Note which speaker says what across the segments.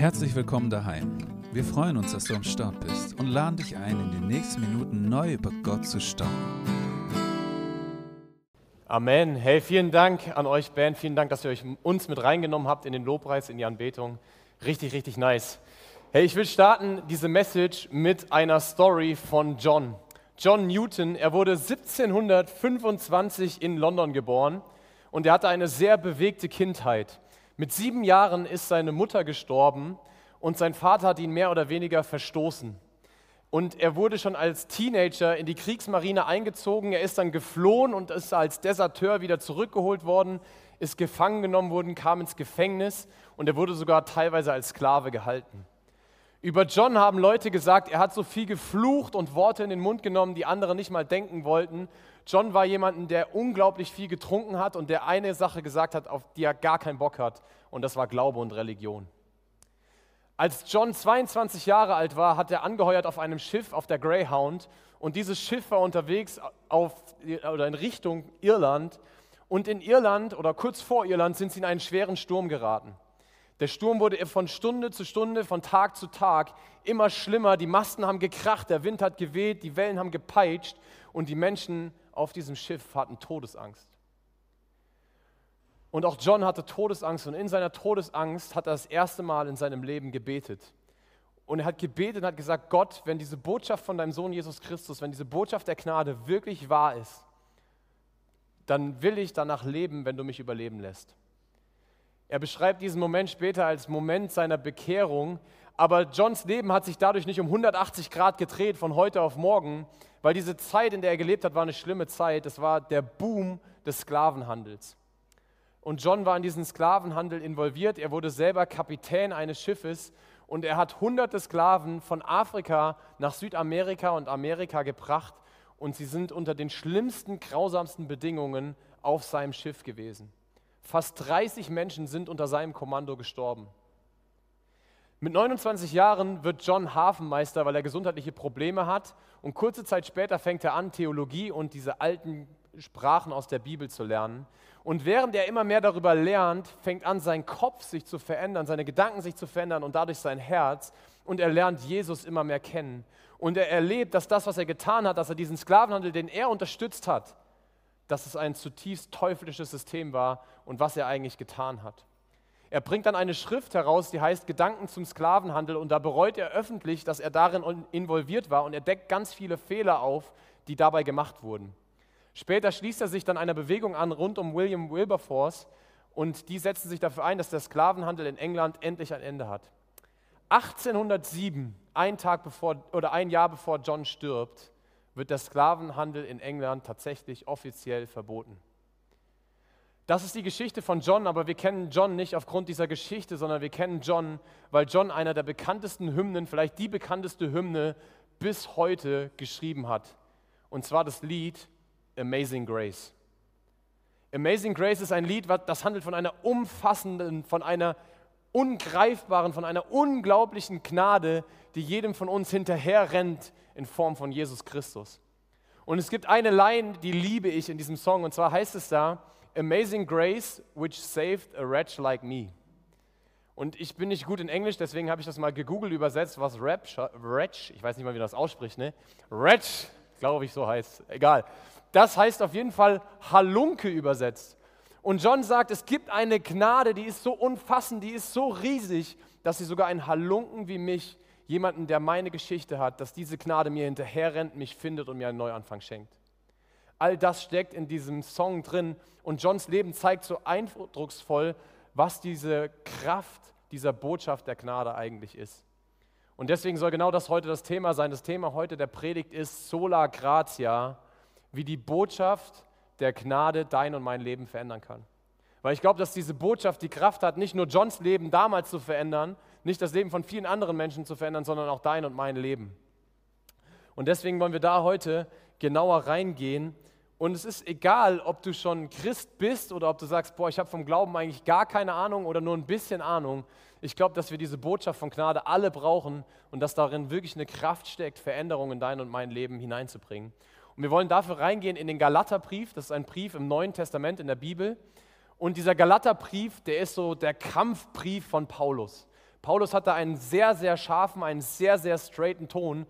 Speaker 1: Herzlich willkommen daheim. Wir freuen uns, dass du am Start bist und laden dich ein, in den nächsten Minuten neu über Gott zu staunen.
Speaker 2: Amen. Hey, vielen Dank an euch, Band. Vielen Dank, dass ihr euch uns mit reingenommen habt in den Lobpreis, in die Anbetung. Richtig, richtig nice. Hey, ich will starten diese Message mit einer Story von John. John Newton, er wurde 1725 in London geboren und er hatte eine sehr bewegte Kindheit. Mit sieben Jahren ist seine Mutter gestorben und sein Vater hat ihn mehr oder weniger verstoßen. Und er wurde schon als Teenager in die Kriegsmarine eingezogen. Er ist dann geflohen und ist als Deserteur wieder zurückgeholt worden, ist gefangen genommen worden, kam ins Gefängnis und er wurde sogar teilweise als Sklave gehalten. Über John haben Leute gesagt, er hat so viel geflucht und Worte in den Mund genommen, die andere nicht mal denken wollten. John war jemand, der unglaublich viel getrunken hat und der eine Sache gesagt hat, auf die er gar keinen Bock hat, und das war Glaube und Religion. Als John 22 Jahre alt war, hat er angeheuert auf einem Schiff auf der Greyhound und dieses Schiff war unterwegs auf, oder in Richtung Irland und in Irland oder kurz vor Irland sind sie in einen schweren Sturm geraten. Der Sturm wurde von Stunde zu Stunde, von Tag zu Tag immer schlimmer. Die Masten haben gekracht, der Wind hat geweht, die Wellen haben gepeitscht und die Menschen auf diesem Schiff hatten Todesangst. Und auch John hatte Todesangst und in seiner Todesangst hat er das erste Mal in seinem Leben gebetet. Und er hat gebetet und hat gesagt, Gott, wenn diese Botschaft von deinem Sohn Jesus Christus, wenn diese Botschaft der Gnade wirklich wahr ist, dann will ich danach leben, wenn du mich überleben lässt. Er beschreibt diesen Moment später als Moment seiner Bekehrung, aber Johns Leben hat sich dadurch nicht um 180 Grad gedreht von heute auf morgen, weil diese Zeit, in der er gelebt hat, war eine schlimme Zeit. Es war der Boom des Sklavenhandels. Und John war in diesen Sklavenhandel involviert. Er wurde selber Kapitän eines Schiffes und er hat hunderte Sklaven von Afrika nach Südamerika und Amerika gebracht und sie sind unter den schlimmsten, grausamsten Bedingungen auf seinem Schiff gewesen. Fast 30 Menschen sind unter seinem Kommando gestorben. Mit 29 Jahren wird John Hafenmeister, weil er gesundheitliche Probleme hat. Und kurze Zeit später fängt er an, Theologie und diese alten Sprachen aus der Bibel zu lernen. Und während er immer mehr darüber lernt, fängt an, sein Kopf sich zu verändern, seine Gedanken sich zu verändern und dadurch sein Herz. Und er lernt Jesus immer mehr kennen. Und er erlebt, dass das, was er getan hat, dass er diesen Sklavenhandel, den er unterstützt hat, dass es ein zutiefst teuflisches System war und was er eigentlich getan hat. Er bringt dann eine Schrift heraus, die heißt Gedanken zum Sklavenhandel und da bereut er öffentlich, dass er darin involviert war und er deckt ganz viele Fehler auf, die dabei gemacht wurden. Später schließt er sich dann einer Bewegung an rund um William Wilberforce und die setzen sich dafür ein, dass der Sklavenhandel in England endlich ein Ende hat. 1807, ein Tag bevor oder ein Jahr bevor John stirbt, wird der Sklavenhandel in England tatsächlich offiziell verboten. Das ist die Geschichte von John, aber wir kennen John nicht aufgrund dieser Geschichte, sondern wir kennen John, weil John einer der bekanntesten Hymnen, vielleicht die bekannteste Hymne bis heute geschrieben hat. Und zwar das Lied Amazing Grace. Amazing Grace ist ein Lied, das handelt von einer umfassenden, von einer ungreifbaren, von einer unglaublichen Gnade, die jedem von uns hinterher rennt in Form von Jesus Christus. Und es gibt eine Line, die liebe ich in diesem Song, und zwar heißt es da, Amazing Grace, which saved a wretch like me. Und ich bin nicht gut in Englisch, deswegen habe ich das mal gegoogelt übersetzt, was Rap, Wretch, ich weiß nicht mal, wie das ausspricht, ne? Wretch, glaube ich, so heißt, egal. Das heißt auf jeden Fall Halunke übersetzt. Und John sagt, es gibt eine Gnade, die ist so umfassend, die ist so riesig, dass sie sogar einen Halunken wie mich, jemanden, der meine Geschichte hat, dass diese Gnade mir hinterherrennt, mich findet und mir einen Neuanfang schenkt. All das steckt in diesem Song drin und Johns Leben zeigt so eindrucksvoll, was diese Kraft dieser Botschaft der Gnade eigentlich ist. Und deswegen soll genau das heute das Thema sein. Das Thema heute der Predigt ist Sola Gratia, wie die Botschaft der Gnade dein und mein Leben verändern kann. Weil ich glaube, dass diese Botschaft die Kraft hat, nicht nur Johns Leben damals zu verändern, nicht das Leben von vielen anderen Menschen zu verändern, sondern auch dein und mein Leben. Und deswegen wollen wir da heute genauer reingehen und es ist egal, ob du schon Christ bist oder ob du sagst, boah, ich habe vom Glauben eigentlich gar keine Ahnung oder nur ein bisschen Ahnung. Ich glaube, dass wir diese Botschaft von Gnade alle brauchen und dass darin wirklich eine Kraft steckt, Veränderungen in dein und mein Leben hineinzubringen. Und wir wollen dafür reingehen in den Galaterbrief. Das ist ein Brief im Neuen Testament in der Bibel. Und dieser Galaterbrief, der ist so der Kampfbrief von Paulus. Paulus hat da einen sehr, sehr scharfen, einen sehr, sehr straighten Ton,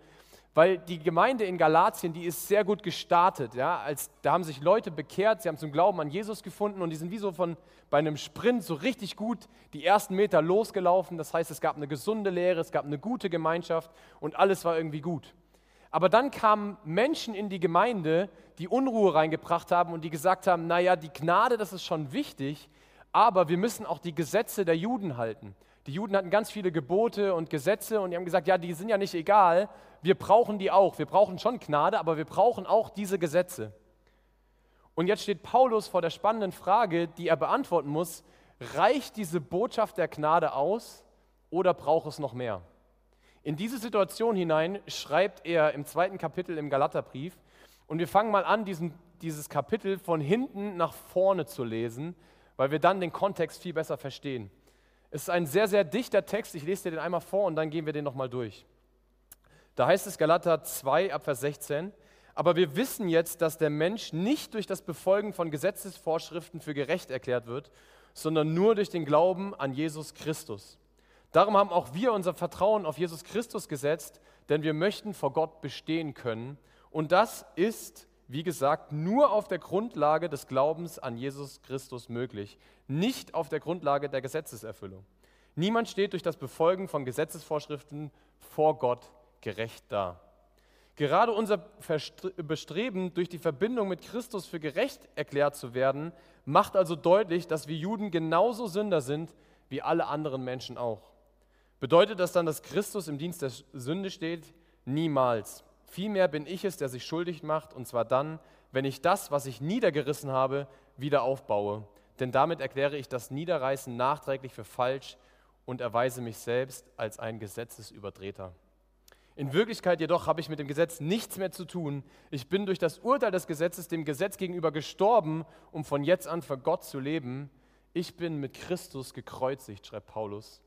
Speaker 2: weil die Gemeinde in Galatien, die ist sehr gut gestartet. Ja? Als, da haben sich Leute bekehrt, sie haben zum Glauben an Jesus gefunden und die sind wie so von bei einem Sprint so richtig gut die ersten Meter losgelaufen. Das heißt, es gab eine gesunde Lehre, es gab eine gute Gemeinschaft und alles war irgendwie gut. Aber dann kamen Menschen in die Gemeinde, die Unruhe reingebracht haben und die gesagt haben, naja, die Gnade, das ist schon wichtig, aber wir müssen auch die Gesetze der Juden halten. Die Juden hatten ganz viele Gebote und Gesetze und die haben gesagt, ja, die sind ja nicht egal, wir brauchen die auch. Wir brauchen schon Gnade, aber wir brauchen auch diese Gesetze. Und jetzt steht Paulus vor der spannenden Frage, die er beantworten muss, reicht diese Botschaft der Gnade aus oder braucht es noch mehr? In diese Situation hinein schreibt er im zweiten Kapitel im Galaterbrief und wir fangen mal an, diesen, dieses Kapitel von hinten nach vorne zu lesen, weil wir dann den Kontext viel besser verstehen. Es ist ein sehr, sehr dichter Text. Ich lese dir den einmal vor und dann gehen wir den nochmal durch. Da heißt es Galater 2 ab Vers 16, aber wir wissen jetzt, dass der Mensch nicht durch das Befolgen von Gesetzesvorschriften für gerecht erklärt wird, sondern nur durch den Glauben an Jesus Christus. Darum haben auch wir unser Vertrauen auf Jesus Christus gesetzt, denn wir möchten vor Gott bestehen können. Und das ist, wie gesagt, nur auf der Grundlage des Glaubens an Jesus Christus möglich, nicht auf der Grundlage der Gesetzeserfüllung. Niemand steht durch das Befolgen von Gesetzesvorschriften vor Gott gerecht da. Gerade unser Bestreben, durch die Verbindung mit Christus für gerecht erklärt zu werden, macht also deutlich, dass wir Juden genauso Sünder sind wie alle anderen Menschen auch. Bedeutet das dann, dass Christus im Dienst der Sünde steht? Niemals. Vielmehr bin ich es, der sich schuldig macht, und zwar dann, wenn ich das, was ich niedergerissen habe, wieder aufbaue. Denn damit erkläre ich das Niederreißen nachträglich für falsch und erweise mich selbst als ein Gesetzesübertreter. In Wirklichkeit jedoch habe ich mit dem Gesetz nichts mehr zu tun. Ich bin durch das Urteil des Gesetzes dem Gesetz gegenüber gestorben, um von jetzt an für Gott zu leben. Ich bin mit Christus gekreuzigt, schreibt Paulus.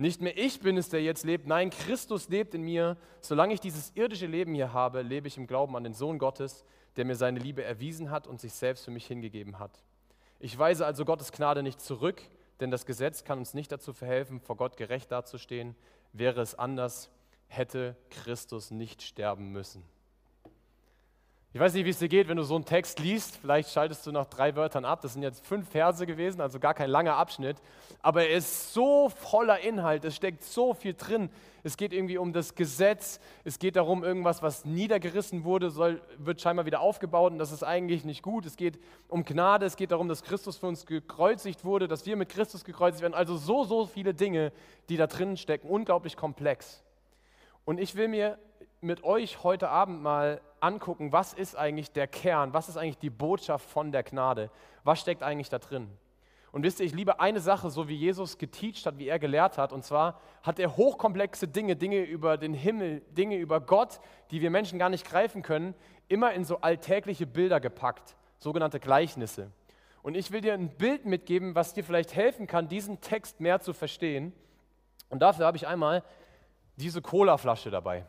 Speaker 2: Nicht mehr ich bin es, der jetzt lebt, nein, Christus lebt in mir. Solange ich dieses irdische Leben hier habe, lebe ich im Glauben an den Sohn Gottes, der mir seine Liebe erwiesen hat und sich selbst für mich hingegeben hat. Ich weise also Gottes Gnade nicht zurück, denn das Gesetz kann uns nicht dazu verhelfen, vor Gott gerecht dazustehen. Wäre es anders, hätte Christus nicht sterben müssen. Ich weiß nicht, wie es dir geht, wenn du so einen Text liest. Vielleicht schaltest du nach drei Wörtern ab. Das sind jetzt fünf Verse gewesen, also gar kein langer Abschnitt. Aber er ist so voller Inhalt. Es steckt so viel drin. Es geht irgendwie um das Gesetz. Es geht darum, irgendwas, was niedergerissen wurde, soll, wird scheinbar wieder aufgebaut. Und das ist eigentlich nicht gut. Es geht um Gnade. Es geht darum, dass Christus für uns gekreuzigt wurde, dass wir mit Christus gekreuzigt werden. Also so, so viele Dinge, die da drin stecken. Unglaublich komplex. Und ich will mir mit euch heute Abend mal angucken, was ist eigentlich der Kern, was ist eigentlich die Botschaft von der Gnade, was steckt eigentlich da drin. Und wisst ihr, ich liebe eine Sache, so wie Jesus geteacht hat, wie er gelehrt hat, und zwar hat er hochkomplexe Dinge, Dinge über den Himmel, Dinge über Gott, die wir Menschen gar nicht greifen können, immer in so alltägliche Bilder gepackt, sogenannte Gleichnisse. Und ich will dir ein Bild mitgeben, was dir vielleicht helfen kann, diesen Text mehr zu verstehen. Und dafür habe ich einmal diese Colaflasche dabei.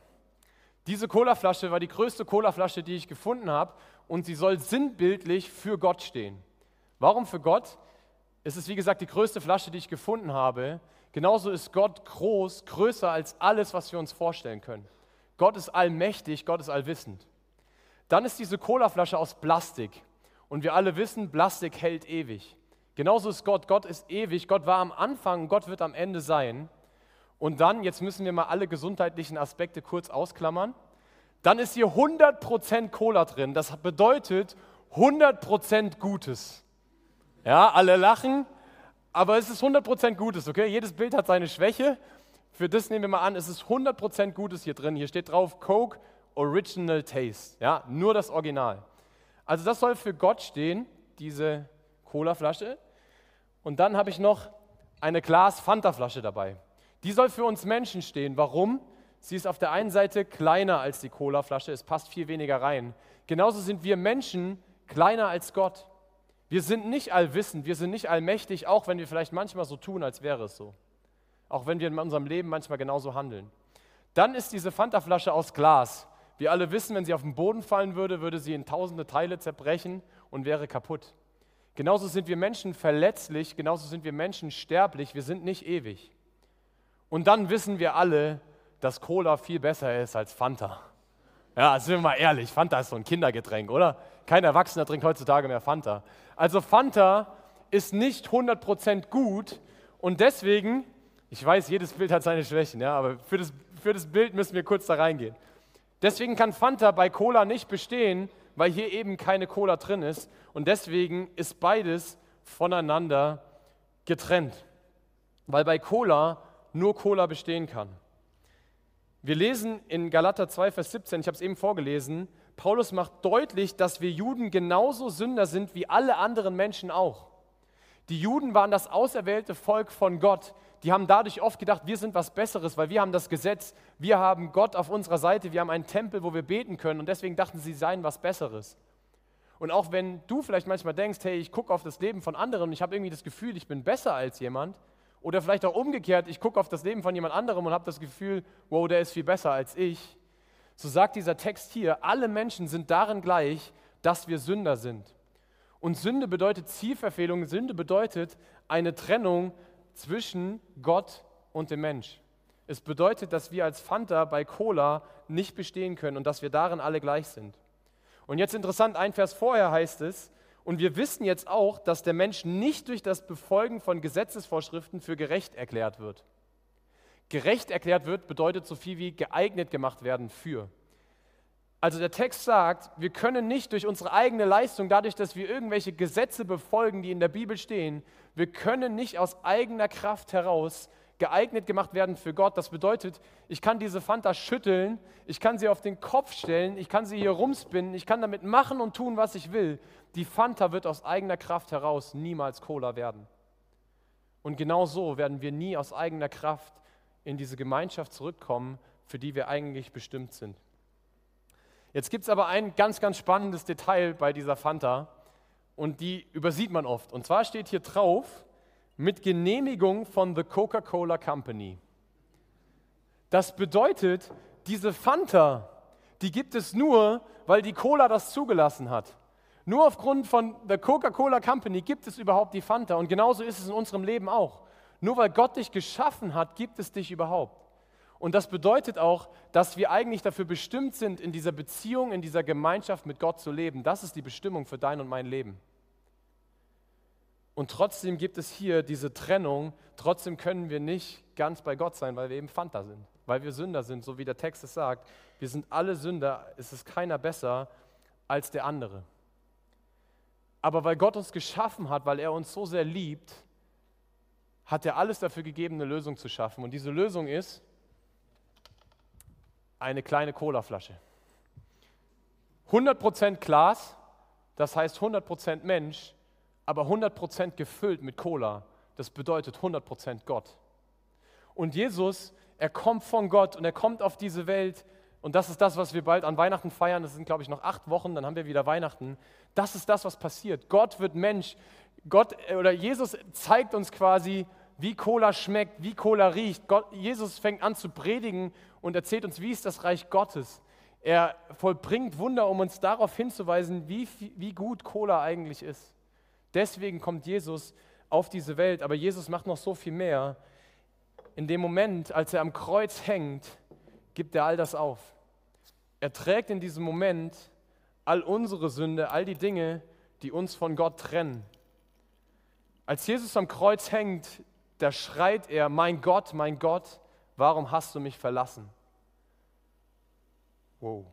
Speaker 2: Diese Colaflasche war die größte Colaflasche, die ich gefunden habe und sie soll sinnbildlich für Gott stehen. Warum für Gott? Es ist wie gesagt die größte Flasche, die ich gefunden habe. Genauso ist Gott groß, größer als alles, was wir uns vorstellen können. Gott ist allmächtig, Gott ist allwissend. Dann ist diese Colaflasche aus Plastik und wir alle wissen, Plastik hält ewig. Genauso ist Gott, Gott ist ewig, Gott war am Anfang, Gott wird am Ende sein. Und dann, jetzt müssen wir mal alle gesundheitlichen Aspekte kurz ausklammern, dann ist hier 100% Cola drin. Das bedeutet 100% Gutes. Ja, alle lachen, aber es ist 100% Gutes, okay? Jedes Bild hat seine Schwäche. Für das nehmen wir mal an, es ist 100% Gutes hier drin. Hier steht drauf Coke Original Taste, ja, nur das Original. Also das soll für Gott stehen, diese Cola-Flasche. Und dann habe ich noch eine Glas-Fanta-Flasche dabei. Die soll für uns Menschen stehen. Warum? Sie ist auf der einen Seite kleiner als die Colaflasche, es passt viel weniger rein. Genauso sind wir Menschen kleiner als Gott. Wir sind nicht allwissend, wir sind nicht allmächtig, auch wenn wir vielleicht manchmal so tun, als wäre es so. Auch wenn wir in unserem Leben manchmal genauso handeln. Dann ist diese Fanta-Flasche aus Glas. Wir alle wissen, wenn sie auf den Boden fallen würde, würde sie in tausende Teile zerbrechen und wäre kaputt. Genauso sind wir Menschen verletzlich, genauso sind wir Menschen sterblich, wir sind nicht ewig. Und dann wissen wir alle, dass Cola viel besser ist als Fanta. Ja, sind wir mal ehrlich, Fanta ist so ein Kindergetränk, oder? Kein Erwachsener trinkt heutzutage mehr Fanta. Also Fanta ist nicht 100% gut und deswegen, ich weiß, jedes Bild hat seine Schwächen, ja, aber für das, für das Bild müssen wir kurz da reingehen. Deswegen kann Fanta bei Cola nicht bestehen, weil hier eben keine Cola drin ist und deswegen ist beides voneinander getrennt, weil bei Cola nur Cola bestehen kann. Wir lesen in Galater 2, Vers 17, ich habe es eben vorgelesen, Paulus macht deutlich, dass wir Juden genauso Sünder sind wie alle anderen Menschen auch. Die Juden waren das auserwählte Volk von Gott. Die haben dadurch oft gedacht, wir sind was Besseres, weil wir haben das Gesetz, wir haben Gott auf unserer Seite, wir haben einen Tempel, wo wir beten können und deswegen dachten sie, sie seien was Besseres. Und auch wenn du vielleicht manchmal denkst, hey, ich gucke auf das Leben von anderen und ich habe irgendwie das Gefühl, ich bin besser als jemand, oder vielleicht auch umgekehrt, ich gucke auf das Leben von jemand anderem und habe das Gefühl, wow, der ist viel besser als ich. So sagt dieser Text hier, alle Menschen sind darin gleich, dass wir Sünder sind. Und Sünde bedeutet Zielverfehlung, Sünde bedeutet eine Trennung zwischen Gott und dem Mensch. Es bedeutet, dass wir als Fanta bei Cola nicht bestehen können und dass wir darin alle gleich sind. Und jetzt interessant, ein Vers vorher heißt es, und wir wissen jetzt auch, dass der Mensch nicht durch das Befolgen von Gesetzesvorschriften für gerecht erklärt wird. Gerecht erklärt wird bedeutet so viel wie geeignet gemacht werden für. Also der Text sagt, wir können nicht durch unsere eigene Leistung, dadurch, dass wir irgendwelche Gesetze befolgen, die in der Bibel stehen, wir können nicht aus eigener Kraft heraus geeignet gemacht werden für Gott. Das bedeutet, ich kann diese Fanta schütteln, ich kann sie auf den Kopf stellen, ich kann sie hier rumspinnen, ich kann damit machen und tun, was ich will. Die Fanta wird aus eigener Kraft heraus niemals Cola werden. Und genau so werden wir nie aus eigener Kraft in diese Gemeinschaft zurückkommen, für die wir eigentlich bestimmt sind. Jetzt gibt es aber ein ganz, ganz spannendes Detail bei dieser Fanta und die übersieht man oft. Und zwar steht hier drauf, mit Genehmigung von The Coca-Cola Company. Das bedeutet, diese Fanta, die gibt es nur, weil die Cola das zugelassen hat. Nur aufgrund von The Coca-Cola Company gibt es überhaupt die Fanta. Und genauso ist es in unserem Leben auch. Nur weil Gott dich geschaffen hat, gibt es dich überhaupt. Und das bedeutet auch, dass wir eigentlich dafür bestimmt sind, in dieser Beziehung, in dieser Gemeinschaft mit Gott zu leben. Das ist die Bestimmung für dein und mein Leben. Und trotzdem gibt es hier diese Trennung. Trotzdem können wir nicht ganz bei Gott sein, weil wir eben Fanta sind, weil wir Sünder sind, so wie der Text es sagt. Wir sind alle Sünder, es ist keiner besser als der andere. Aber weil Gott uns geschaffen hat, weil er uns so sehr liebt, hat er alles dafür gegeben, eine Lösung zu schaffen. Und diese Lösung ist eine kleine Colaflasche. 100% Glas, das heißt 100% Mensch, aber 100% gefüllt mit Cola, das bedeutet 100% Gott. Und Jesus, er kommt von Gott und er kommt auf diese Welt und das ist das, was wir bald an Weihnachten feiern. Das sind, glaube ich, noch acht Wochen, dann haben wir wieder Weihnachten. Das ist das, was passiert. Gott wird Mensch. Gott äh, oder Jesus zeigt uns quasi, wie Cola schmeckt, wie Cola riecht. Gott, Jesus fängt an zu predigen und erzählt uns, wie ist das Reich Gottes. Er vollbringt Wunder, um uns darauf hinzuweisen, wie, wie gut Cola eigentlich ist. Deswegen kommt Jesus auf diese Welt. Aber Jesus macht noch so viel mehr. In dem Moment, als er am Kreuz hängt, gibt er all das auf. Er trägt in diesem Moment all unsere Sünde, all die Dinge, die uns von Gott trennen. Als Jesus am Kreuz hängt, da schreit er, mein Gott, mein Gott, warum hast du mich verlassen? Wow.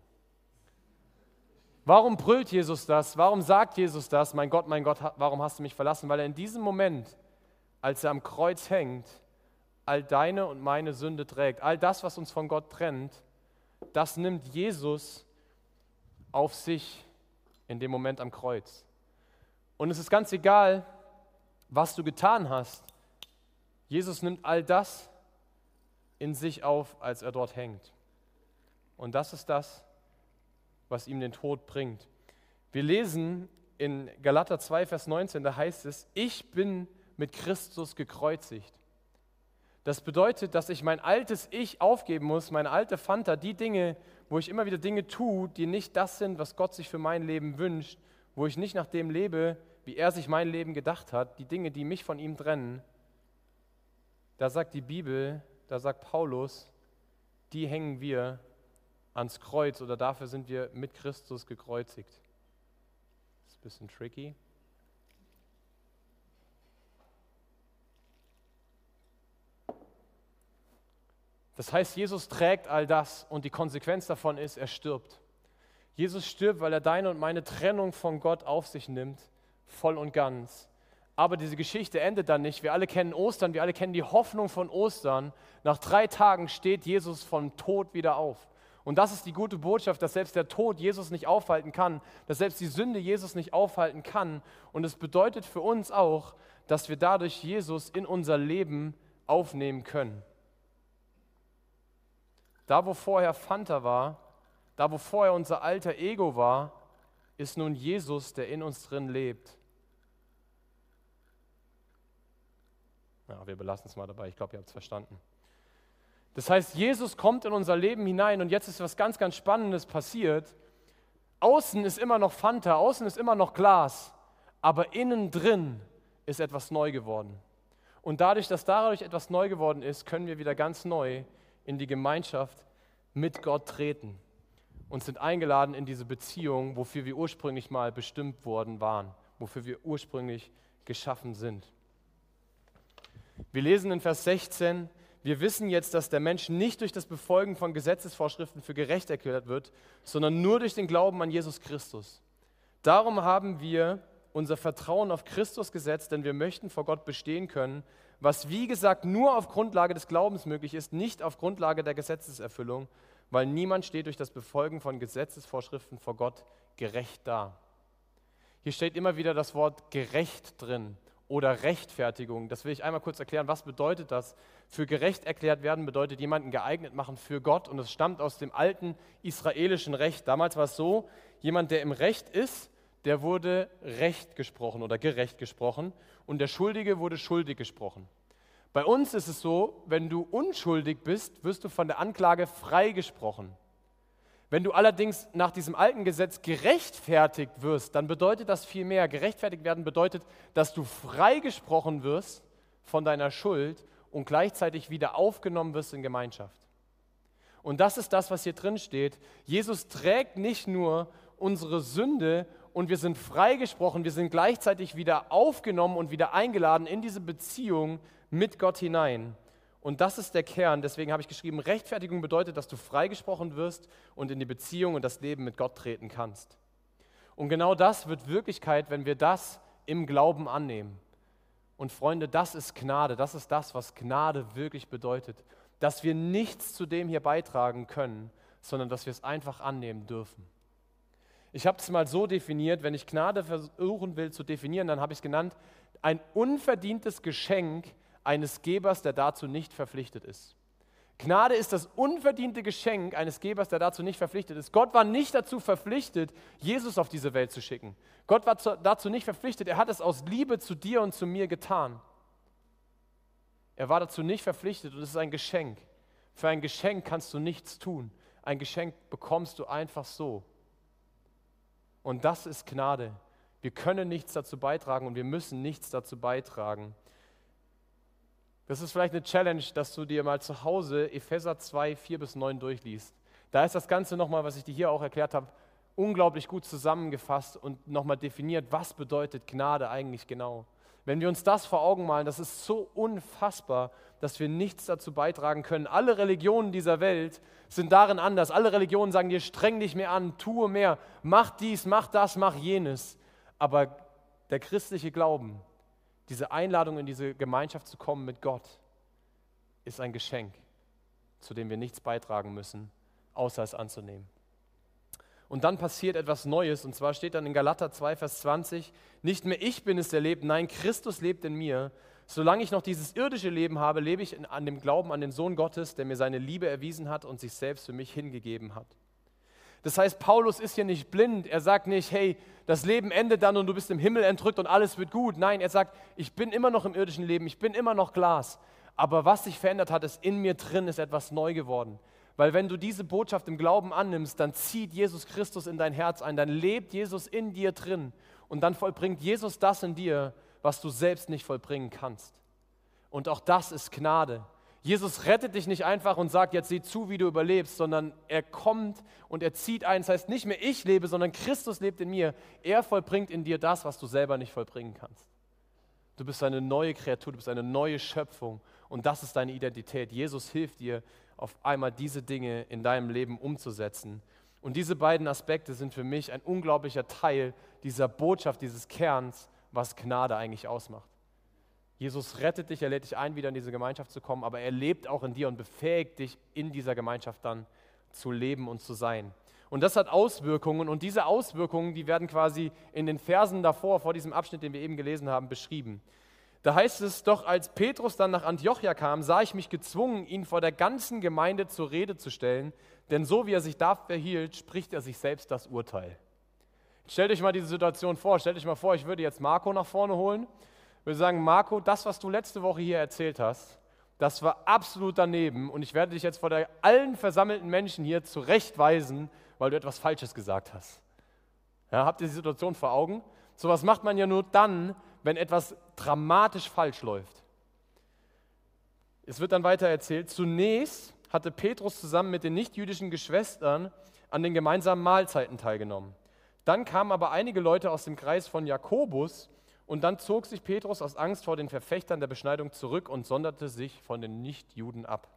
Speaker 2: Warum brüllt Jesus das? Warum sagt Jesus das? Mein Gott, mein Gott, warum hast du mich verlassen? Weil er in diesem Moment, als er am Kreuz hängt, all deine und meine Sünde trägt. All das, was uns von Gott trennt, das nimmt Jesus auf sich in dem Moment am Kreuz. Und es ist ganz egal, was du getan hast. Jesus nimmt all das in sich auf, als er dort hängt. Und das ist das, was ihm den Tod bringt. Wir lesen in Galater 2, Vers 19, da heißt es, ich bin mit Christus gekreuzigt. Das bedeutet, dass ich mein altes Ich aufgeben muss, meine alte Fanta, die Dinge, wo ich immer wieder Dinge tue, die nicht das sind, was Gott sich für mein Leben wünscht, wo ich nicht nach dem lebe, wie er sich mein Leben gedacht hat, die Dinge, die mich von ihm trennen. Da sagt die Bibel, da sagt Paulus, die hängen wir ans Kreuz oder dafür sind wir mit Christus gekreuzigt. Das ist ein bisschen tricky. Das heißt, Jesus trägt all das und die Konsequenz davon ist, er stirbt. Jesus stirbt, weil er deine und meine Trennung von Gott auf sich nimmt, voll und ganz. Aber diese Geschichte endet dann nicht. Wir alle kennen Ostern, wir alle kennen die Hoffnung von Ostern. Nach drei Tagen steht Jesus vom Tod wieder auf. Und das ist die gute Botschaft, dass selbst der Tod Jesus nicht aufhalten kann, dass selbst die Sünde Jesus nicht aufhalten kann. Und es bedeutet für uns auch, dass wir dadurch Jesus in unser Leben aufnehmen können. Da, wo vorher Fanta war, da, wo vorher unser alter Ego war, ist nun Jesus, der in uns drin lebt. Ja, wir belassen es mal dabei. Ich glaube, ihr habt es verstanden. Das heißt, Jesus kommt in unser Leben hinein und jetzt ist was ganz, ganz Spannendes passiert. Außen ist immer noch Fanta, außen ist immer noch Glas, aber innen drin ist etwas neu geworden. Und dadurch, dass dadurch etwas neu geworden ist, können wir wieder ganz neu in die Gemeinschaft mit Gott treten und sind eingeladen in diese Beziehung, wofür wir ursprünglich mal bestimmt worden waren, wofür wir ursprünglich geschaffen sind. Wir lesen in Vers 16, wir wissen jetzt, dass der Mensch nicht durch das Befolgen von Gesetzesvorschriften für gerecht erklärt wird, sondern nur durch den Glauben an Jesus Christus. Darum haben wir unser Vertrauen auf Christus gesetzt, denn wir möchten vor Gott bestehen können, was wie gesagt nur auf Grundlage des Glaubens möglich ist, nicht auf Grundlage der Gesetzeserfüllung, weil niemand steht durch das Befolgen von Gesetzesvorschriften vor Gott gerecht da. Hier steht immer wieder das Wort gerecht drin oder Rechtfertigung. Das will ich einmal kurz erklären. Was bedeutet das? Für gerecht erklärt werden bedeutet jemanden geeignet machen für Gott und es stammt aus dem alten israelischen Recht. Damals war es so, jemand, der im Recht ist, der wurde recht gesprochen oder gerecht gesprochen und der Schuldige wurde schuldig gesprochen. Bei uns ist es so, wenn du unschuldig bist, wirst du von der Anklage freigesprochen. Wenn du allerdings nach diesem alten Gesetz gerechtfertigt wirst, dann bedeutet das viel mehr. Gerechtfertigt werden bedeutet, dass du freigesprochen wirst von deiner Schuld und gleichzeitig wieder aufgenommen wirst in Gemeinschaft. Und das ist das, was hier drin steht. Jesus trägt nicht nur unsere Sünde und wir sind freigesprochen, wir sind gleichzeitig wieder aufgenommen und wieder eingeladen in diese Beziehung mit Gott hinein. Und das ist der Kern. Deswegen habe ich geschrieben, Rechtfertigung bedeutet, dass du freigesprochen wirst und in die Beziehung und das Leben mit Gott treten kannst. Und genau das wird Wirklichkeit, wenn wir das im Glauben annehmen. Und Freunde, das ist Gnade. Das ist das, was Gnade wirklich bedeutet. Dass wir nichts zu dem hier beitragen können, sondern dass wir es einfach annehmen dürfen. Ich habe es mal so definiert, wenn ich Gnade versuchen will zu definieren, dann habe ich es genannt, ein unverdientes Geschenk, eines Gebers, der dazu nicht verpflichtet ist. Gnade ist das unverdiente Geschenk eines Gebers, der dazu nicht verpflichtet ist. Gott war nicht dazu verpflichtet, Jesus auf diese Welt zu schicken. Gott war dazu nicht verpflichtet. Er hat es aus Liebe zu dir und zu mir getan. Er war dazu nicht verpflichtet und es ist ein Geschenk. Für ein Geschenk kannst du nichts tun. Ein Geschenk bekommst du einfach so. Und das ist Gnade. Wir können nichts dazu beitragen und wir müssen nichts dazu beitragen. Das ist vielleicht eine Challenge, dass du dir mal zu Hause Epheser 2, 4 bis 9 durchliest. Da ist das Ganze nochmal, was ich dir hier auch erklärt habe, unglaublich gut zusammengefasst und nochmal definiert, was bedeutet Gnade eigentlich genau. Wenn wir uns das vor Augen malen, das ist so unfassbar, dass wir nichts dazu beitragen können. Alle Religionen dieser Welt sind darin anders. Alle Religionen sagen dir, streng dich mehr an, tue mehr, mach dies, mach das, mach jenes. Aber der christliche Glauben diese Einladung in diese Gemeinschaft zu kommen mit Gott ist ein Geschenk, zu dem wir nichts beitragen müssen, außer es anzunehmen. Und dann passiert etwas Neues, und zwar steht dann in Galater 2, Vers 20, nicht mehr ich bin es, der lebt, nein, Christus lebt in mir. Solange ich noch dieses irdische Leben habe, lebe ich an dem Glauben an den Sohn Gottes, der mir seine Liebe erwiesen hat und sich selbst für mich hingegeben hat. Das heißt, Paulus ist hier nicht blind. Er sagt nicht, hey, das Leben endet dann und du bist im Himmel entrückt und alles wird gut. Nein, er sagt, ich bin immer noch im irdischen Leben, ich bin immer noch Glas. Aber was sich verändert hat, ist in mir drin, ist etwas neu geworden. Weil wenn du diese Botschaft im Glauben annimmst, dann zieht Jesus Christus in dein Herz ein, dann lebt Jesus in dir drin und dann vollbringt Jesus das in dir, was du selbst nicht vollbringen kannst. Und auch das ist Gnade. Jesus rettet dich nicht einfach und sagt, jetzt sieh zu, wie du überlebst, sondern er kommt und er zieht ein. Das heißt, nicht mehr ich lebe, sondern Christus lebt in mir. Er vollbringt in dir das, was du selber nicht vollbringen kannst. Du bist eine neue Kreatur, du bist eine neue Schöpfung und das ist deine Identität. Jesus hilft dir, auf einmal diese Dinge in deinem Leben umzusetzen. Und diese beiden Aspekte sind für mich ein unglaublicher Teil dieser Botschaft, dieses Kerns, was Gnade eigentlich ausmacht. Jesus rettet dich, er lädt dich ein, wieder in diese Gemeinschaft zu kommen, aber er lebt auch in dir und befähigt dich, in dieser Gemeinschaft dann zu leben und zu sein. Und das hat Auswirkungen und diese Auswirkungen, die werden quasi in den Versen davor, vor diesem Abschnitt, den wir eben gelesen haben, beschrieben. Da heißt es doch, als Petrus dann nach Antiochia kam, sah ich mich gezwungen, ihn vor der ganzen Gemeinde zur Rede zu stellen, denn so wie er sich da verhielt, spricht er sich selbst das Urteil. Stellt euch mal diese Situation vor, stellt euch mal vor, ich würde jetzt Marco nach vorne holen würde sagen, Marco, das, was du letzte Woche hier erzählt hast, das war absolut daneben und ich werde dich jetzt vor der, allen versammelten Menschen hier zurechtweisen, weil du etwas Falsches gesagt hast. Ja, habt ihr die Situation vor Augen? So was macht man ja nur dann, wenn etwas dramatisch falsch läuft. Es wird dann weiter erzählt, zunächst hatte Petrus zusammen mit den nichtjüdischen Geschwistern an den gemeinsamen Mahlzeiten teilgenommen. Dann kamen aber einige Leute aus dem Kreis von Jakobus und dann zog sich Petrus aus Angst vor den Verfechtern der Beschneidung zurück und sonderte sich von den Nichtjuden ab.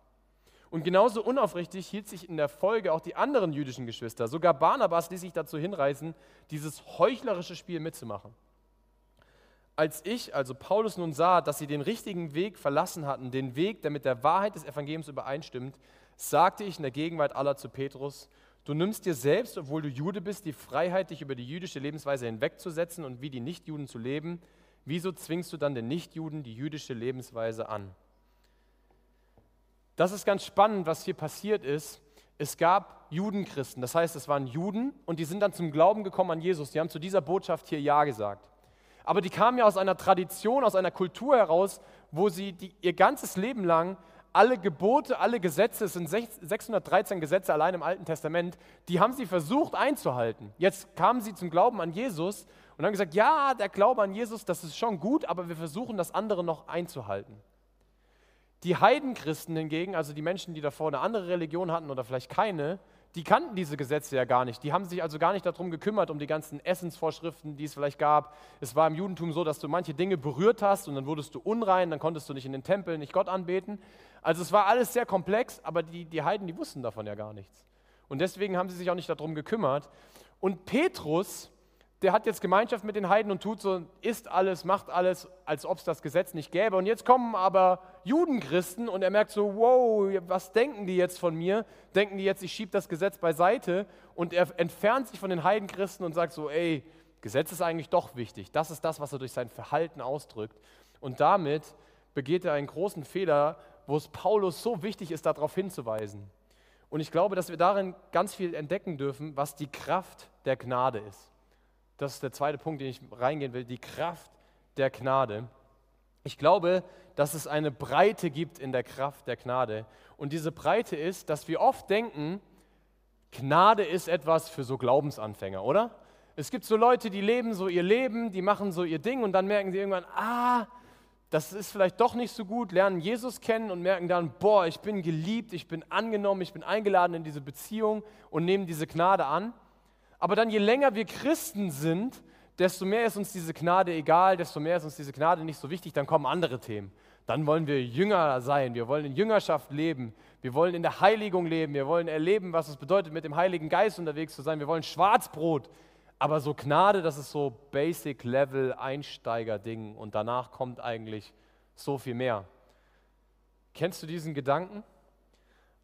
Speaker 2: Und genauso unaufrichtig hielt sich in der Folge auch die anderen jüdischen Geschwister. Sogar Barnabas ließ sich dazu hinreißen, dieses heuchlerische Spiel mitzumachen. Als ich, also Paulus, nun sah, dass sie den richtigen Weg verlassen hatten, den Weg, der mit der Wahrheit des Evangeliums übereinstimmt, sagte ich in der Gegenwart aller zu Petrus, Du nimmst dir selbst, obwohl du Jude bist, die Freiheit, dich über die jüdische Lebensweise hinwegzusetzen und wie die Nichtjuden zu leben. Wieso zwingst du dann den Nichtjuden die jüdische Lebensweise an? Das ist ganz spannend, was hier passiert ist. Es gab Judenchristen, das heißt, es waren Juden und die sind dann zum Glauben gekommen an Jesus. Die haben zu dieser Botschaft hier Ja gesagt. Aber die kamen ja aus einer Tradition, aus einer Kultur heraus, wo sie die, ihr ganzes Leben lang alle Gebote, alle Gesetze, es sind 613 Gesetze allein im Alten Testament, die haben sie versucht einzuhalten. Jetzt kamen sie zum Glauben an Jesus und haben gesagt, ja, der Glaube an Jesus, das ist schon gut, aber wir versuchen das andere noch einzuhalten. Die Heidenchristen hingegen, also die Menschen, die davor eine andere Religion hatten oder vielleicht keine, die kannten diese Gesetze ja gar nicht. Die haben sich also gar nicht darum gekümmert, um die ganzen Essensvorschriften, die es vielleicht gab. Es war im Judentum so, dass du manche Dinge berührt hast und dann wurdest du unrein, dann konntest du nicht in den Tempel, nicht Gott anbeten. Also es war alles sehr komplex, aber die, die Heiden, die wussten davon ja gar nichts. Und deswegen haben sie sich auch nicht darum gekümmert. Und Petrus, der hat jetzt Gemeinschaft mit den Heiden und tut so, isst alles, macht alles, als ob es das Gesetz nicht gäbe. Und jetzt kommen aber Judenchristen und er merkt so, wow, was denken die jetzt von mir? Denken die jetzt, ich schiebe das Gesetz beiseite? Und er entfernt sich von den Heidenchristen und sagt so, ey, Gesetz ist eigentlich doch wichtig. Das ist das, was er durch sein Verhalten ausdrückt. Und damit begeht er einen großen Fehler, wo es Paulus so wichtig ist, darauf hinzuweisen. Und ich glaube, dass wir darin ganz viel entdecken dürfen, was die Kraft der Gnade ist. Das ist der zweite Punkt, den ich reingehen will, die Kraft der Gnade. Ich glaube, dass es eine Breite gibt in der Kraft der Gnade. Und diese Breite ist, dass wir oft denken, Gnade ist etwas für so Glaubensanfänger, oder? Es gibt so Leute, die leben so ihr Leben, die machen so ihr Ding und dann merken sie irgendwann, ah, das ist vielleicht doch nicht so gut, lernen Jesus kennen und merken dann, boah, ich bin geliebt, ich bin angenommen, ich bin eingeladen in diese Beziehung und nehmen diese Gnade an. Aber dann, je länger wir Christen sind, desto mehr ist uns diese Gnade egal, desto mehr ist uns diese Gnade nicht so wichtig, dann kommen andere Themen. Dann wollen wir Jünger sein, wir wollen in Jüngerschaft leben, wir wollen in der Heiligung leben, wir wollen erleben, was es bedeutet, mit dem Heiligen Geist unterwegs zu sein, wir wollen Schwarzbrot. Aber so Gnade, das ist so Basic Level Einsteiger-Ding und danach kommt eigentlich so viel mehr. Kennst du diesen Gedanken?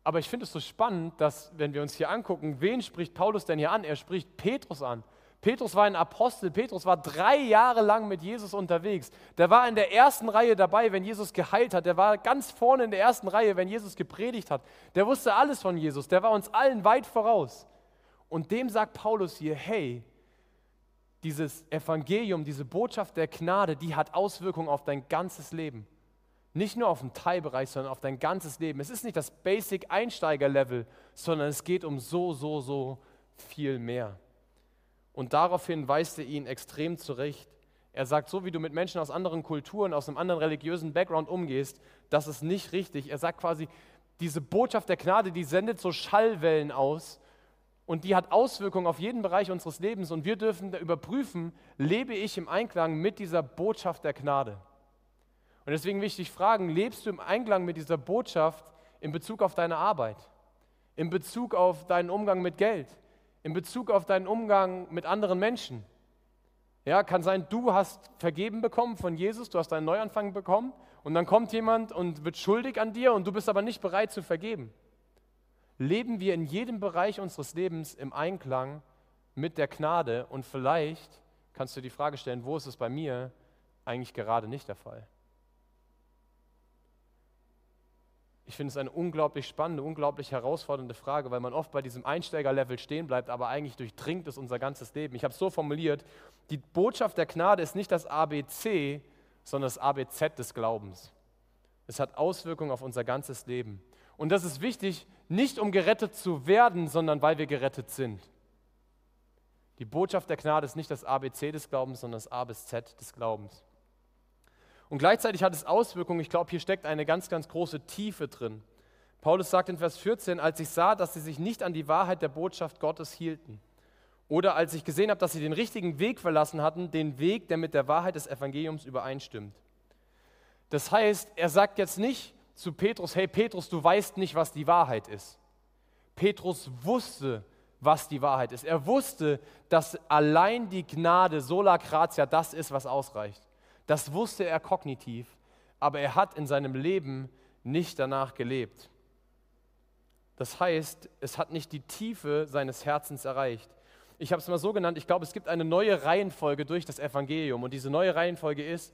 Speaker 2: Aber ich finde es so spannend, dass, wenn wir uns hier angucken, wen spricht Paulus denn hier an? Er spricht Petrus an. Petrus war ein Apostel, Petrus war drei Jahre lang mit Jesus unterwegs. Der war in der ersten Reihe dabei, wenn Jesus geheilt hat. Der war ganz vorne in der ersten Reihe, wenn Jesus gepredigt hat. Der wusste alles von Jesus. Der war uns allen weit voraus. Und dem sagt Paulus hier, hey, dieses Evangelium, diese Botschaft der Gnade, die hat Auswirkungen auf dein ganzes Leben. Nicht nur auf den Teilbereich, sondern auf dein ganzes Leben. Es ist nicht das Basic-Einsteiger-Level, sondern es geht um so, so, so viel mehr. Und daraufhin weist er ihn extrem zurecht. Er sagt, so wie du mit Menschen aus anderen Kulturen, aus einem anderen religiösen Background umgehst, das ist nicht richtig. Er sagt quasi, diese Botschaft der Gnade, die sendet so Schallwellen aus und die hat Auswirkungen auf jeden Bereich unseres Lebens und wir dürfen überprüfen, lebe ich im Einklang mit dieser Botschaft der Gnade? Und deswegen will ich dich fragen, lebst du im Einklang mit dieser Botschaft in Bezug auf deine Arbeit, in Bezug auf deinen Umgang mit Geld, in Bezug auf deinen Umgang mit anderen Menschen? Ja, kann sein, du hast vergeben bekommen von Jesus, du hast einen Neuanfang bekommen und dann kommt jemand und wird schuldig an dir und du bist aber nicht bereit zu vergeben. Leben wir in jedem Bereich unseres Lebens im Einklang mit der Gnade und vielleicht kannst du die Frage stellen, wo ist es bei mir eigentlich gerade nicht der Fall? Ich finde es eine unglaublich spannende, unglaublich herausfordernde Frage, weil man oft bei diesem Einsteigerlevel stehen bleibt, aber eigentlich durchdringt es unser ganzes Leben. Ich habe es so formuliert, die Botschaft der Gnade ist nicht das ABC, sondern das ABZ des Glaubens. Es hat Auswirkungen auf unser ganzes Leben. Und das ist wichtig, nicht um gerettet zu werden, sondern weil wir gerettet sind. Die Botschaft der Gnade ist nicht das ABC des Glaubens, sondern das A bis Z des Glaubens. Und gleichzeitig hat es Auswirkungen. Ich glaube, hier steckt eine ganz, ganz große Tiefe drin. Paulus sagt in Vers 14, als ich sah, dass sie sich nicht an die Wahrheit der Botschaft Gottes hielten, oder als ich gesehen habe, dass sie den richtigen Weg verlassen hatten, den Weg, der mit der Wahrheit des Evangeliums übereinstimmt. Das heißt, er sagt jetzt nicht zu Petrus, hey Petrus, du weißt nicht, was die Wahrheit ist. Petrus wusste, was die Wahrheit ist. Er wusste, dass allein die Gnade sola gratia das ist, was ausreicht. Das wusste er kognitiv, aber er hat in seinem Leben nicht danach gelebt. Das heißt, es hat nicht die Tiefe seines Herzens erreicht. Ich habe es mal so genannt, ich glaube, es gibt eine neue Reihenfolge durch das Evangelium. Und diese neue Reihenfolge ist,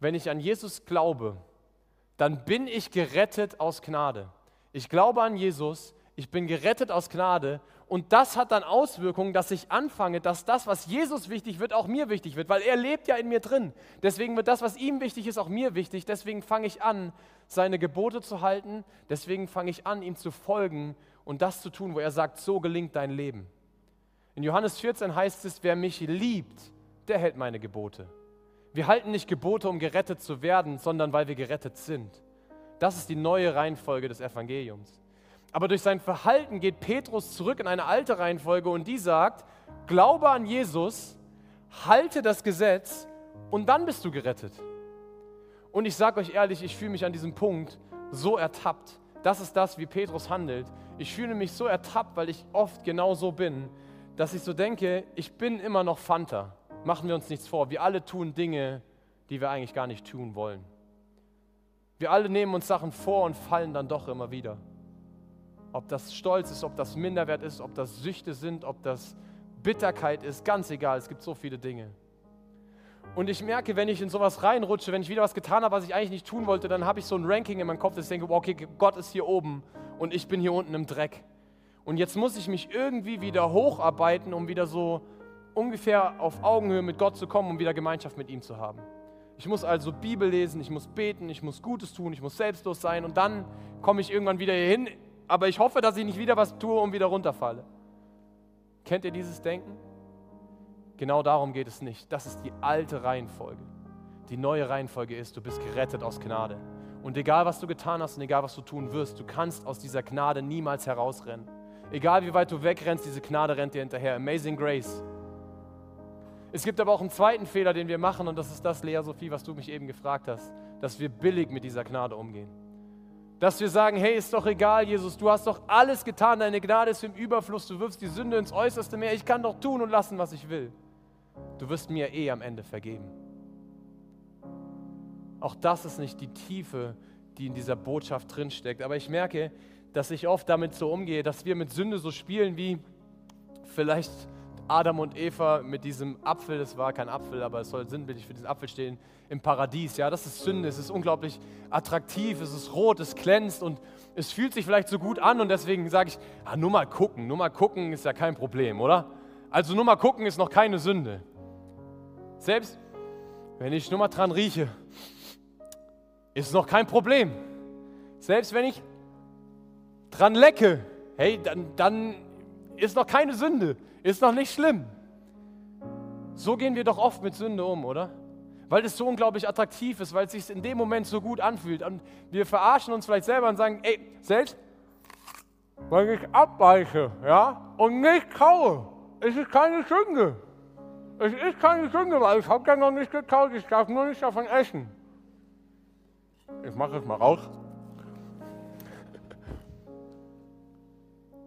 Speaker 2: wenn ich an Jesus glaube, dann bin ich gerettet aus Gnade. Ich glaube an Jesus, ich bin gerettet aus Gnade und das hat dann Auswirkungen, dass ich anfange, dass das, was Jesus wichtig wird, auch mir wichtig wird, weil er lebt ja in mir drin. Deswegen wird das, was ihm wichtig ist, auch mir wichtig. Deswegen fange ich an, seine Gebote zu halten. Deswegen fange ich an, ihm zu folgen und das zu tun, wo er sagt, so gelingt dein Leben. In Johannes 14 heißt es, wer mich liebt, der hält meine Gebote. Wir halten nicht Gebote, um gerettet zu werden, sondern weil wir gerettet sind. Das ist die neue Reihenfolge des Evangeliums. Aber durch sein Verhalten geht Petrus zurück in eine alte Reihenfolge und die sagt, glaube an Jesus, halte das Gesetz und dann bist du gerettet. Und ich sage euch ehrlich, ich fühle mich an diesem Punkt so ertappt. Das ist das, wie Petrus handelt. Ich fühle mich so ertappt, weil ich oft genau so bin, dass ich so denke, ich bin immer noch Fanta. Machen wir uns nichts vor. Wir alle tun Dinge, die wir eigentlich gar nicht tun wollen. Wir alle nehmen uns Sachen vor und fallen dann doch immer wieder. Ob das Stolz ist, ob das Minderwert ist, ob das Süchte sind, ob das Bitterkeit ist, ganz egal, es gibt so viele Dinge. Und ich merke, wenn ich in sowas reinrutsche, wenn ich wieder was getan habe, was ich eigentlich nicht tun wollte, dann habe ich so ein Ranking in meinem Kopf, dass ich denke, okay, Gott ist hier oben und ich bin hier unten im Dreck. Und jetzt muss ich mich irgendwie wieder hocharbeiten, um wieder so ungefähr auf Augenhöhe mit Gott zu kommen, um wieder Gemeinschaft mit ihm zu haben. Ich muss also Bibel lesen, ich muss beten, ich muss Gutes tun, ich muss selbstlos sein und dann komme ich irgendwann wieder hier hin aber ich hoffe, dass ich nicht wieder was tue und wieder runterfalle. Kennt ihr dieses Denken? Genau darum geht es nicht. Das ist die alte Reihenfolge. Die neue Reihenfolge ist, du bist gerettet aus Gnade. Und egal, was du getan hast und egal, was du tun wirst, du kannst aus dieser Gnade niemals herausrennen. Egal, wie weit du wegrennst, diese Gnade rennt dir hinterher. Amazing Grace. Es gibt aber auch einen zweiten Fehler, den wir machen, und das ist das, Lea Sophie, was du mich eben gefragt hast, dass wir billig mit dieser Gnade umgehen. Dass wir sagen, hey, ist doch egal, Jesus, du hast doch alles getan, deine Gnade ist im Überfluss, du wirfst die Sünde ins äußerste Meer, ich kann doch tun und lassen, was ich will. Du wirst mir eh am Ende vergeben. Auch das ist nicht die Tiefe, die in dieser Botschaft drinsteckt. Aber ich merke, dass ich oft damit so umgehe, dass wir mit Sünde so spielen wie vielleicht Adam und Eva mit diesem Apfel, das war kein Apfel, aber es soll sinnbildlich für diesen Apfel stehen, im Paradies. Ja, das ist Sünde, es ist unglaublich attraktiv, es ist rot, es glänzt und es fühlt sich vielleicht so gut an und deswegen sage ich, ah, nur mal gucken, nur mal gucken ist ja kein Problem, oder? Also nur mal gucken ist noch keine Sünde. Selbst wenn ich nur mal dran rieche, ist noch kein Problem. Selbst wenn ich dran lecke, hey, dann, dann ist noch keine Sünde. Ist noch nicht schlimm. So gehen wir doch oft mit Sünde um, oder? Weil es so unglaublich attraktiv ist, weil es sich in dem Moment so gut anfühlt. Und wir verarschen uns vielleicht selber und sagen, ey, selbst wenn ich abweiche ja, und nicht kaue, ist es keine Sünde. Es ist keine Sünde, weil ich habe ja noch nicht gekaut, ich darf nur nicht davon essen. Ich mache es mal raus.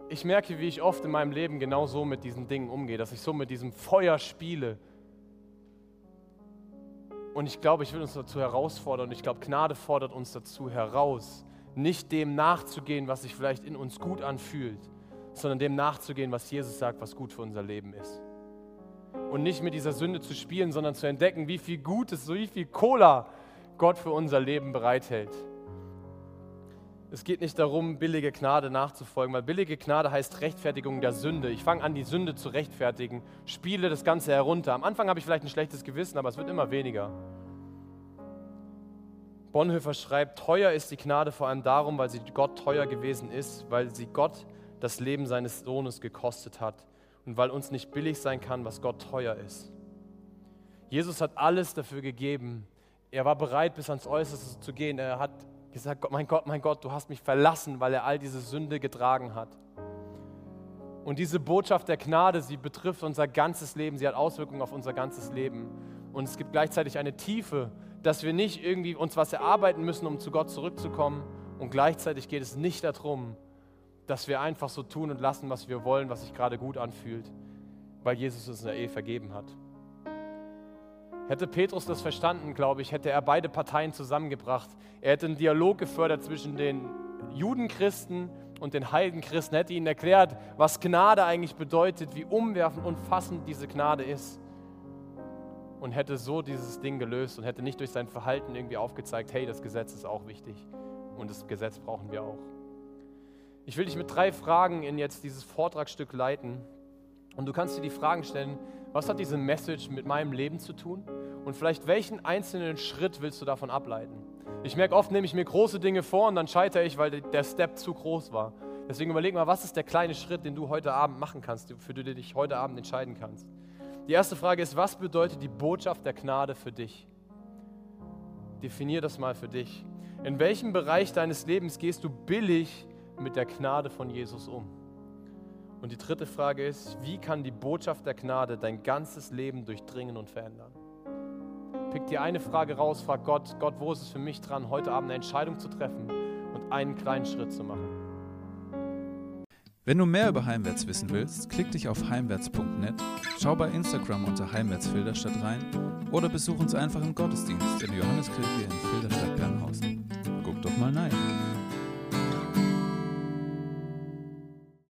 Speaker 2: Ich merke, wie ich oft in meinem Leben genau so mit diesen Dingen umgehe, dass ich so mit diesem Feuer spiele. Und ich glaube, ich will uns dazu herausfordern und ich glaube, Gnade fordert uns dazu heraus, nicht dem nachzugehen, was sich vielleicht in uns gut anfühlt, sondern dem nachzugehen, was Jesus sagt, was gut für unser Leben ist. Und nicht mit dieser Sünde zu spielen, sondern zu entdecken, wie viel Gutes, wie viel Cola Gott für unser Leben bereithält. Es geht nicht darum, billige Gnade nachzufolgen, weil billige Gnade heißt Rechtfertigung der Sünde. Ich fange an, die Sünde zu rechtfertigen, spiele das Ganze herunter. Am Anfang habe ich vielleicht ein schlechtes Gewissen, aber es wird immer weniger. Bonhoeffer schreibt, teuer ist die Gnade vor allem darum, weil sie Gott teuer gewesen ist, weil sie Gott das Leben seines Sohnes gekostet hat und weil uns nicht billig sein kann, was Gott teuer ist. Jesus hat alles dafür gegeben. Er war bereit, bis ans Äußerste zu gehen. Er hat gesagt, mein Gott, mein Gott, du hast mich verlassen, weil er all diese Sünde getragen hat. Und diese Botschaft der Gnade, sie betrifft unser ganzes Leben, sie hat Auswirkungen auf unser ganzes Leben. Und es gibt gleichzeitig eine Tiefe, dass wir nicht irgendwie uns was erarbeiten müssen, um zu Gott zurückzukommen. Und gleichzeitig geht es nicht darum, dass wir einfach so tun und lassen, was wir wollen, was sich gerade gut anfühlt, weil Jesus uns in der Ehe vergeben hat. Hätte Petrus das verstanden, glaube ich, hätte er beide Parteien zusammengebracht. Er hätte einen Dialog gefördert zwischen den Judenchristen und den Heidenchristen, hätte ihnen erklärt, was Gnade eigentlich bedeutet, wie umwerfend und fassend diese Gnade ist. Und hätte so dieses Ding gelöst und hätte nicht durch sein Verhalten irgendwie aufgezeigt, hey, das Gesetz ist auch wichtig und das Gesetz brauchen wir auch. Ich will dich mit drei Fragen in jetzt dieses Vortragsstück leiten. Und du kannst dir die Fragen stellen, was hat diese Message mit meinem Leben zu tun? Und vielleicht welchen einzelnen Schritt willst du davon ableiten? Ich merke oft, nehme ich mir große Dinge vor und dann scheitere ich, weil der Step zu groß war. Deswegen überleg mal, was ist der kleine Schritt, den du heute Abend machen kannst, für den du dich heute Abend entscheiden kannst. Die erste Frage ist, was bedeutet die Botschaft der Gnade für dich? Definier das mal für dich. In welchem Bereich deines Lebens gehst du billig mit der Gnade von Jesus um? Und die dritte Frage ist, wie kann die Botschaft der Gnade dein ganzes Leben durchdringen und verändern? Pick dir eine Frage raus, frag Gott, Gott, wo ist es für mich dran, heute Abend eine Entscheidung zu treffen und einen kleinen Schritt zu machen?
Speaker 1: Wenn du mehr über Heimwärts wissen willst, klick dich auf heimwärts.net, schau bei Instagram unter Heimwärts Filderstadt rein oder besuch uns einfach im Gottesdienst in der Johanneskirche in Filderstadt-Bernhausen. Guck doch mal rein.